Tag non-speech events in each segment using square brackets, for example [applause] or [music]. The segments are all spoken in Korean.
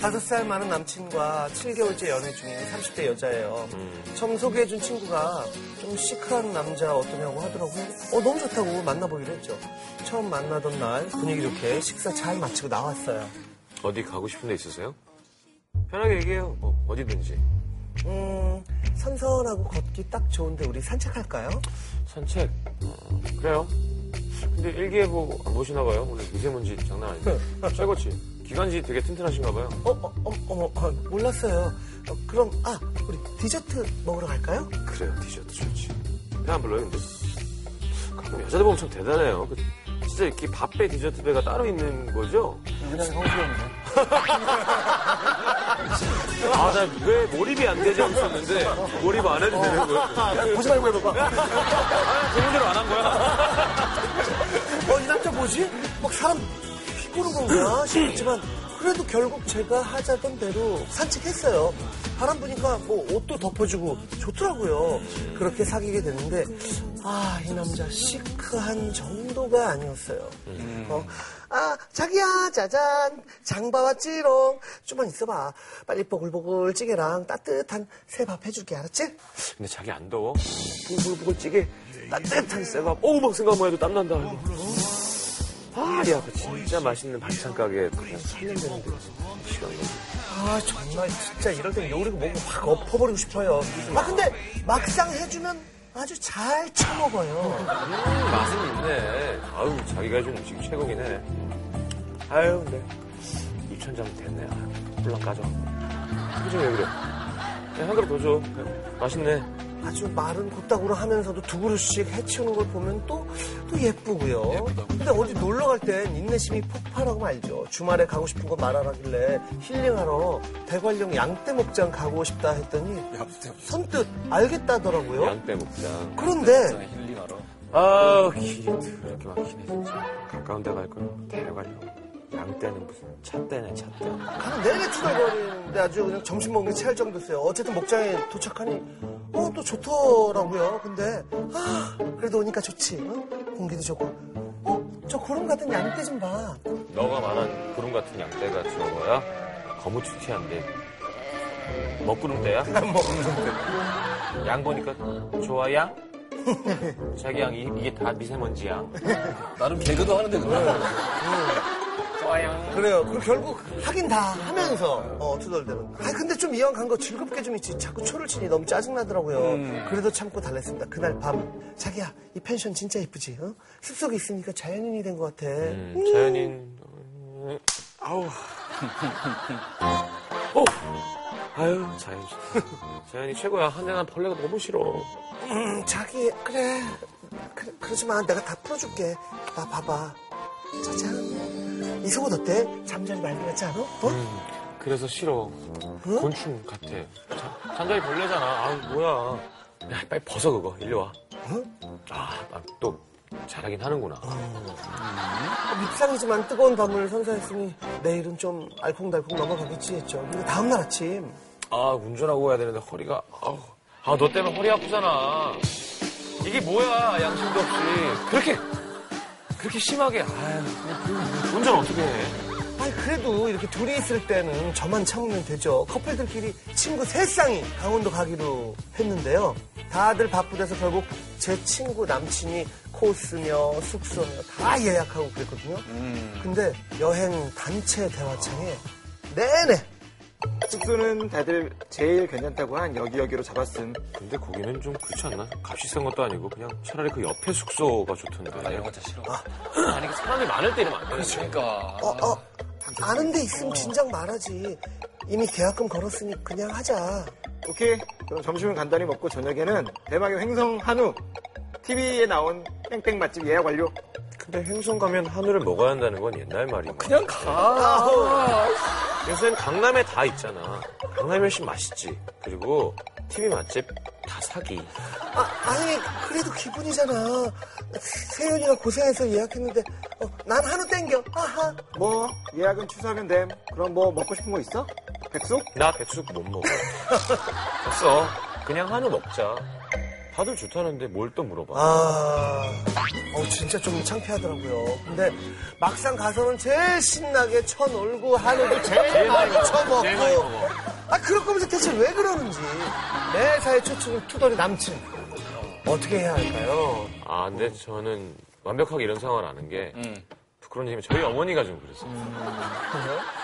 다섯 살 많은 남친과 7개월째 연애 중인 30대 여자예요. 처음 소개해준 친구가 좀 시크한 남자 어떠냐고 하더라고요. 어, 너무 좋다고 만나보기로 했죠. 처음 만나던 날 분위기 좋게 식사 잘 마치고 나왔어요. 어디 가고 싶은 데 있으세요? 편하게 얘기해요. 뭐 어디든지. 음, 선선하고 걷기 딱 좋은데 우리 산책할까요? 산책. 어, 그래요. 근데 일기예보 안 보시나 봐요. 오늘 미세먼지 장난 아닌데. 쇠고치. [laughs] 기관지 되게 튼튼하신가 봐요. 어, 어, 어, 어머, 아, 몰랐어요. 어, 그럼, 아, 우리 디저트 먹으러 갈까요? 그래요. 디저트 좋지. 배안 불러요, 근데? 가끔 여자들 보면 참 대단해요. 그 진짜 이렇게 밥배 디저트 배가 따로 있는 거죠? 그냥 성스러운데. 아, 나 왜 몰입이 안 되지 않았는데 몰입 안 해도 되는 거예요. 보지 말고 해봐봐. 아, 그분대로 안 한 거야? 어, 이 남자 뭐지? 막 사람 피고는 건가 싶었지만 그래도 결국 제가 하자던 대로 산책했어요. 바람 부니까 뭐 옷도 덮어주고 좋더라고요. 그렇게 사귀게 됐는데 아, 이 남자 시크한 정도가 아니었어요. 어, 아, 자기야, 짜잔. 장바 왔지롱. 좀만 있어봐. 빨리 보글보글 찌개랑 따뜻한 새밥 해줄게, 알았지? 근데 자기 안 더워? 부글부글 찌개 따뜻한 쇠밥 어우 막 생각만 해도 땀난다 아, 야, 그 진짜 맛있는 반찬 가게 그냥 살면 되는데 시간 거아 정말 진짜 이럴 땐 요리고 뭐고 확 엎어버리고 싶어요. 아 근데 막상 해주면 아주 잘 처먹어요. 맛은 있네. 아유, 자기가 해준 음식이 최고긴 해. 아유, 근데 입천장 됐네. 아유, 꿀랑 까져. 그지 왜 그래? 그냥 한 그릇 더 줘. 맛있네. 아주 마른 곱다구로 하면서도 두 그릇씩 해치우는 걸 보면 또, 또 예쁘고요. 근데 어디 놀러 갈 땐 인내심이 폭발하고 말죠. 주말에 가고 싶은 거 말하라길래 힐링하러 대관령 양떼목장 가고 싶다 했더니 선뜻 알겠다더라고요. 양떼 먹자. 그런데 아, 길이 그렇게 막히네, 진짜. 가까운 데갈 걸. 데려가려고. 양떼는 무슨 찻대네, 찻대. 가는 내내 투덜거리는데 아주 그냥 점심 먹는 게 체할 정도였어요. 어쨌든 목장에 도착하니 어 또 좋더라고요. 근데 아 그래도 오니까 좋지. 어? 공기도 좋고. 어? 저 구름 같은 양떼 좀 봐. 너가 말한 구름 같은 양떼가 저거야? 거무튀튀한데. 먹구름떼야? 양 보니까 좋아, 양? 자기 양, 이, 이게 다 미세먼지 양. 나름 개그도 하는데 그걸. 그래요. 그리고 결국 하긴 다 하면서 어 투덜대는. 아 근데 좀 이왕 간 거 즐겁게 좀 있지. 자꾸 초를 치니 너무 짜증 나더라고요. 그래도 참고 달랬습니다. 그날 밤 자기야 이 펜션 진짜 이쁘지? 어? 숲속에 있으니까 자연인이 된 것 같아. 음, 자연인, 어, 아우. [laughs] 어! 아유, 자연. 자연이 최고야. 한해난 벌레가 너무 싫어. 음, 자기 그래 그래 그러지 마 내가 다 풀어줄게 나 봐봐 짜잔 이 속옷 어때 잠자리 말리 같지 않아? 어? 음, 그래서 싫어. 곤충 같아. 자, 잠자리 벌레잖아. 아우, 뭐야. 야, 빨리 벗어, 그거. 일리 와. 아, 아, 또, 잘하긴 하는구나. 밉상이지만 뜨거운 밤을 선사했으니 내일은 좀 알콩달콩 넘어가겠지 했죠 근데 다음날 아침 아, 운전하고 가야 되는데 허리가, 아우. 아, 너 때문에 허리 아프잖아. 이게 뭐야, 양심도 없이. 그렇게, 그렇게 심하게, 아유, 운전 어떻게 해? 아니 그래도 이렇게 둘이 있을 때는 저만 참으면 되죠. 커플들끼리 친구 세 쌍이 강원도 가기로 했는데요. 다들 바쁘대서 결국 제 친구 남친이 코스며 숙소며 다 예약하고 그랬거든요. 근데 여행 단체 대화창에 내내 숙소는 다들 제일 괜찮다고 한 여기 여기로 잡았음. 근데 거기는 좀 그렇지 않나? 값이 센 것도 아니고 그냥 차라리 그 옆에 숙소가 좋던데. 나 이런 거 진짜 싫어. 아니 그 사람이 많을 때 이러면 안 되는데. 그러니까. 어, 어, 아는 데 있으면 진작 말하지. 이미 계약금 걸었으니 그냥 하자. 오케이. 그럼 점심은 간단히 먹고 저녁에는 대망의 횡성 한우. TV에 나온 땡땡 맛집 예약 완료. 근데 행성 가면 한우를 먹어야 한다는 건 옛날 말이고. 그냥 가. 요새는 강남에 다 있잖아. 강남이 훨씬 맛있지. 그리고 TV 맛집 다 사기. 아, 아니, 그래도 기분이잖아. 세윤이가 고생해서 예약했는데, 어, 난 한우 땡겨. 아하. 뭐 예약은 취소하면 됨. 그럼 뭐 먹고 싶은 거 있어? 백숙? 나 백숙 못 먹어. [laughs] 됐어. 그냥 한우 먹자. 다들 좋다는데 뭘 또 물어봐. 아, 어, 진짜 좀 창피하더라고요. 근데 막상 가서는 제일 신나게 쳐놀고 한우도 제일 많이 쳐먹고. 제일 많이 먹어. 아, 그럴 거면서 대체 왜 그러는지. 매사에 초축을 투덜이 남친. 어떻게 해야 할까요? 아, 근데 저는 완벽하게 이런 상황을 아는 게 음. 부끄러운 저희 어머니가 좀 그러세요.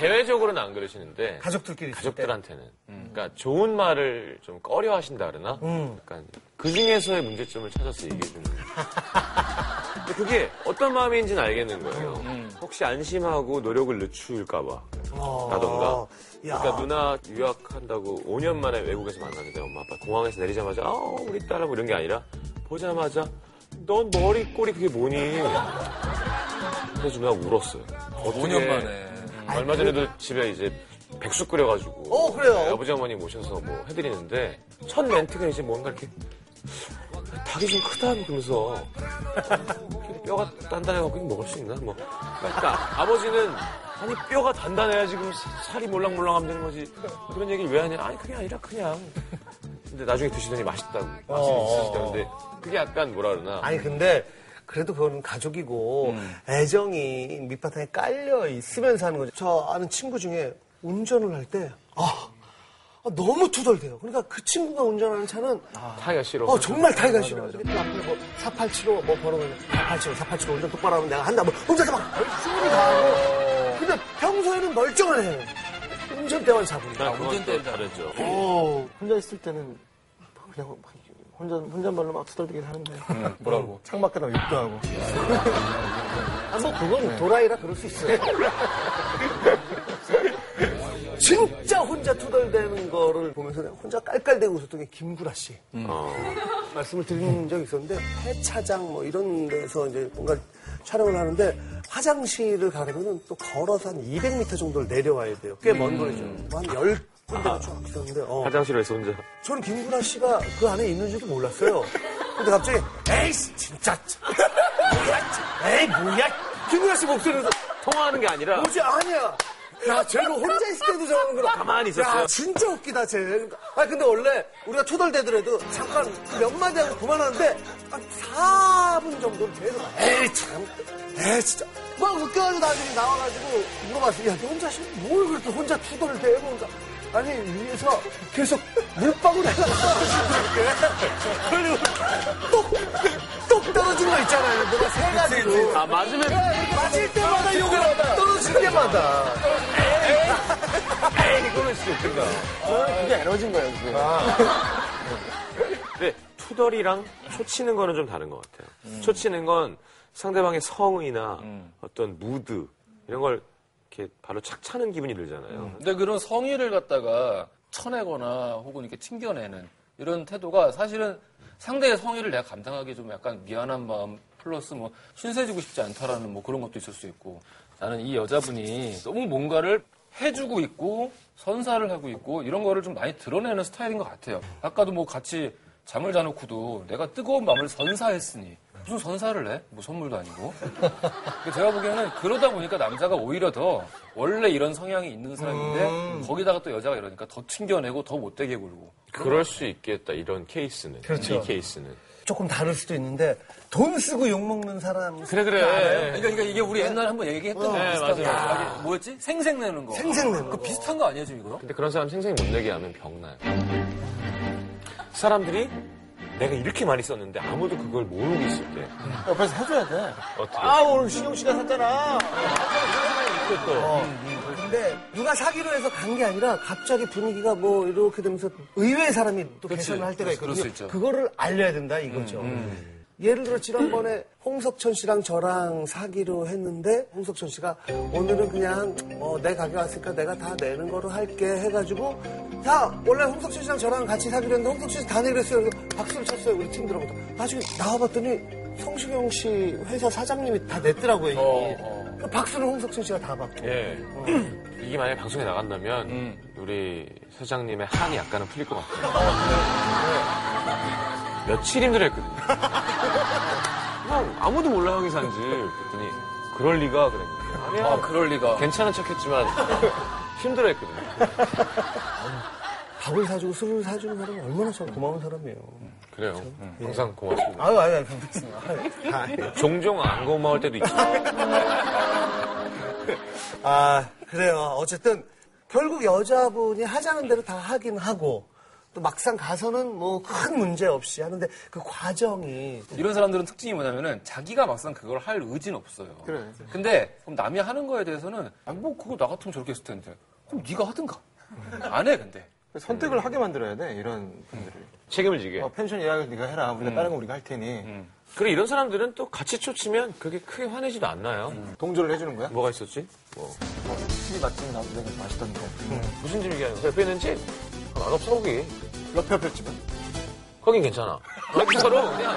대외적으로는 안 그러시는데 가족들끼리. 가족들한테는 그러니까 좋은 말을 좀 꺼려 하신다 그러나 음. 약간 그 중에서의 문제점을 찾아서 얘기해 주는 [laughs] 근데 그게 어떤 마음인지는 알겠는 거예요 음. 혹시 안심하고 노력을 늦출까 봐 어, 라던가 야. 그러니까 누나 유학한다고 5년 만에 외국에서 만났는데 엄마 아빠 공항에서 내리자마자 아 우리 딸하고 이런 게 아니라 보자마자 넌 머리 꼬리 그게 뭐니 그래서 누나가 울었어요. 어떻게 5년 만에. 얼마 전에도 집에 이제 백숙 끓여가지고 어, 그래요? 네, 아버지 어머니 모셔서 뭐 해드리는데 첫 멘트가 이제 뭔가 이렇게 닭이 좀 크다 그러면서 뼈가 단단해갖고 먹을 수 있나? 뭐. 그러니까 아버지는 아니 뼈가 단단해야 지금 살이 몰랑몰랑하면 되는 거지. 그런 얘기를 왜 하냐? 아니 그게 아니라 그냥. 근데 나중에 드시더니 맛있다고 맛은 있으시다는데 그게 약간 뭐라 그러나 아니, 근데. 그래도 그건 가족이고 애정이 밑바탕에 깔려 있으면서 하는 거죠. 저 아는 친구 중에 운전을 할 때 아, 아, 너무 투덜대요. 그러니까 그 친구가 운전하는 차는 타기가 싫어 어, 정말 타기가 싫어. 그 앞에 뭐, 487호 뭐 걸어가면 487호, 487호 운전 똑바로 하면 내가 한다. 뭐, 혼자서 막 열심히 다 하고. 근데 평소에는 멀쩡하네. 운전대만 잡으니까. 또 운전대는 다르죠 오. 혼자 있을 때는 그냥 막 혼자 혼잣말로 막 투덜대긴 하는데 뭐라고? 창밖에 나가 욕도 하고 아, 뭐, 그건 도라이라 그럴 수 있어요. [laughs] 진짜 혼자 투덜대는 거를 보면서 내가 혼자 깔깔대고 웃었던 게 김구라 씨. 어. 말씀을 드린 적이 있었는데 폐차장 뭐 이런 데서 이제 뭔가 촬영을 하는데 화장실을 가려면 또 걸어서 한 200m 정도를 내려와야 돼요. 꽤먼 거리죠. 뭐한 10 군데가 쭉 있었는데 어. 화장실에서 혼자. 저는 김구라 씨가 그 안에 있는지도 몰랐어요. 근데 갑자기 에이씨 진짜. 뭐야 에이 뭐야. 김구라 씨 목소리에서 통화하는 게 아니라. 뭐지? 아니야. 야 쟤는 혼자 있을 때도 저러는 거라 가만히 있었어요? 야 진짜 웃기다 쟤. 아, 근데 원래 우리가 투덜대더라도 잠깐 몇 마디 하고 그만하는데 한 4분 정도는 계속 에이 참. 에이 진짜. 막 웃겨가지고 나중에 나와가지고 물어봤어요. 야너 혼자 시- 뭘 그렇게 혼자 투덜대 그러니까 아니 위에서 계속 물방울 그리고 똑똑 떨어진 거 있잖아요. 뭐가 세 가지로. 아 맞으면 맞을 때마다 욕을 한다. 떨어질 때마다. 에이 이거는 진짜 웃긴다. 그게 에너지인 거예요 그게. 근데 투덜이랑 초치는 거는 좀 다른 것 같아요. 초치는 건 상대방의 성의나 어떤 무드 이런 걸 이렇게 바로 착 차는 기분이 들잖아요. 근데 그런 성의를 갖다가 쳐내거나 혹은 이렇게 튕겨내는 이런 태도가 사실은 상대의 성의를 내가 감당하기 좀 약간 미안한 마음 플러스 뭐 신세지고 싶지 않다라는 뭐 그런 것도 있을 수 있고 나는 이 여자분이 너무 뭔가를 해주고 있고 선사를 하고 있고 이런 거를 좀 많이 드러내는 스타일인 것 같아요. 아까도 뭐 같이 잠을 자놓고도 내가 뜨거운 마음을 선사했으니 무슨 선사를 해? 뭐 선물도 아니고. 제가 보기에는 그러다 보니까 남자가 오히려 더 원래 이런 성향이 있는 사람인데 거기다가 또 여자가 이러니까 더 튕겨내고 더 못되게 굴고. 그럴 수 있겠다 이런 케이스는 그렇죠. 이 케이스는 조금 다를 수도 있는데 돈 쓰고 욕 먹는 사람 그래 그래 그러니까, 그러니까 이게 우리 옛날에 한번 얘기했던 거 네, 비슷한 맞아요. 거. 아니, 뭐였지? 생색 내는 거. 생색 내는 그 거. 비슷한 거 아니에요, 지금 이거? 근데 그런 사람 생생 못 내게 하면 병나요. 사람들이 내가 이렇게 많이 썼는데 아무도 그걸 모르고 있을 때 옆에서 해줘야 돼 어떻게 아 오늘 신용 씨가 샀잖아 근데 누가 사기로 해서 간 게 아니라 갑자기 분위기가 뭐 이렇게 되면서 의외의 사람이 또 그치. 개선을 할 때가 있거든요. 수 있죠. 그거를 알려야 된다 이거죠. 예를 들어 지난번에 홍석천 씨랑 저랑 사기로 했는데 홍석천 씨가 오늘은 그냥 뭐내 가게 왔으니까 내가 다 내는 거로 할게 해가지고 자 원래 홍석천 씨랑 저랑 같이 사기로 했는데 홍석천 씨 다 내기로 했어요. 그래서 박수를 쳤어요 우리 팀들하고 나중에 나와봤더니 성시경 씨 회사 사장님이 다 냈더라고요. 어, 어. 그 박수는 홍석천 씨가 다 받고. 예. 이게 만약에 방송에 나간다면 우리 사장님의 한이 약간은 풀릴 것 같아요. 며칠 힘들었거든요. 형 아무도 몰라 형이 산지 그랬더니 그럴 리가 그랬는데 아니야 아, 그럴 리가. 괜찮은 척했지만 힘들어 했거든요. [laughs] 밥을 사주고 술을 사주는 사람은 얼마나 참 고마운 사람이에요. 그래요. 항상 고맙습니다. 아유, 아유, 아유, 아유. 종종 안 고마울 때도 있지. [laughs] 아, 그래요. 어쨌든, 결국 여자분이 하자는 대로 다 하긴 하고, 또 막상 가서는 뭐 큰 문제 없이 하는데 그 과정이 이런 사람들은 특징이 뭐냐면은 자기가 막상 그걸 할 의지는 없어요. 그래. 근데 그럼 남이 하는 거에 대해서는 아, 뭐 그거 나 같으면 저렇게 했을 텐데 그럼 네가 하든가. 안 해 근데. 선택을 하게 만들어야 돼, 이런 분들을. 책임을 지게. 어, 펜션 예약을 네가 해라. 우리가 다른 거 우리가 할 테니. 그래 이런 사람들은 또 같이 초치면 그게 크게 화내지도 않나요? 동조를 해주는 거야? 뭐가 있었지? 뭐 뭐, TV 맛집이 나도 내가 맛있던데. 무슨 집 얘기하는 거야? 옆에 있는 집? 아, 맛없어 거기. 옆에 옆에 집은? 거긴 괜찮아. 아니, 서로 그냥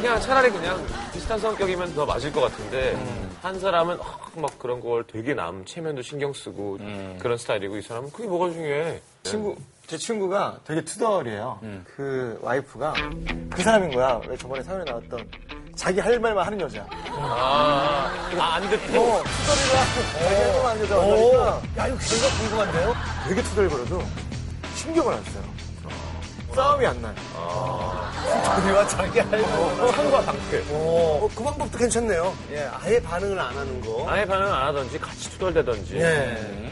그냥 차라리 그냥 비슷한 성격이면 더 맞을 것 같은데 한 사람은 막, 막 그런 걸 되게 남 체면도 신경 쓰고 그런 스타일이고 이 사람은 그게 뭐가 중요해? 친구, 제 친구가 되게 투덜이에요. 그 와이프가 그 사람인 거야. 왜 저번에 사연에 나왔던 자기 할 말만 하는 여자. 아, 안 듣고 어, 투덜이가 자기 할 말만 하는 여자. 오, 야, 이거 결과 궁금한데요? 되게 투덜거려도 신경을 안 써요. 싸움이 안 나요. 우리와 자기 할 한과 방패. 어, 그 방법도 괜찮네요. 예, 아예 반응을 안 하는 거. 아예 반응 안 하든지 같이 투덜대든지. 예.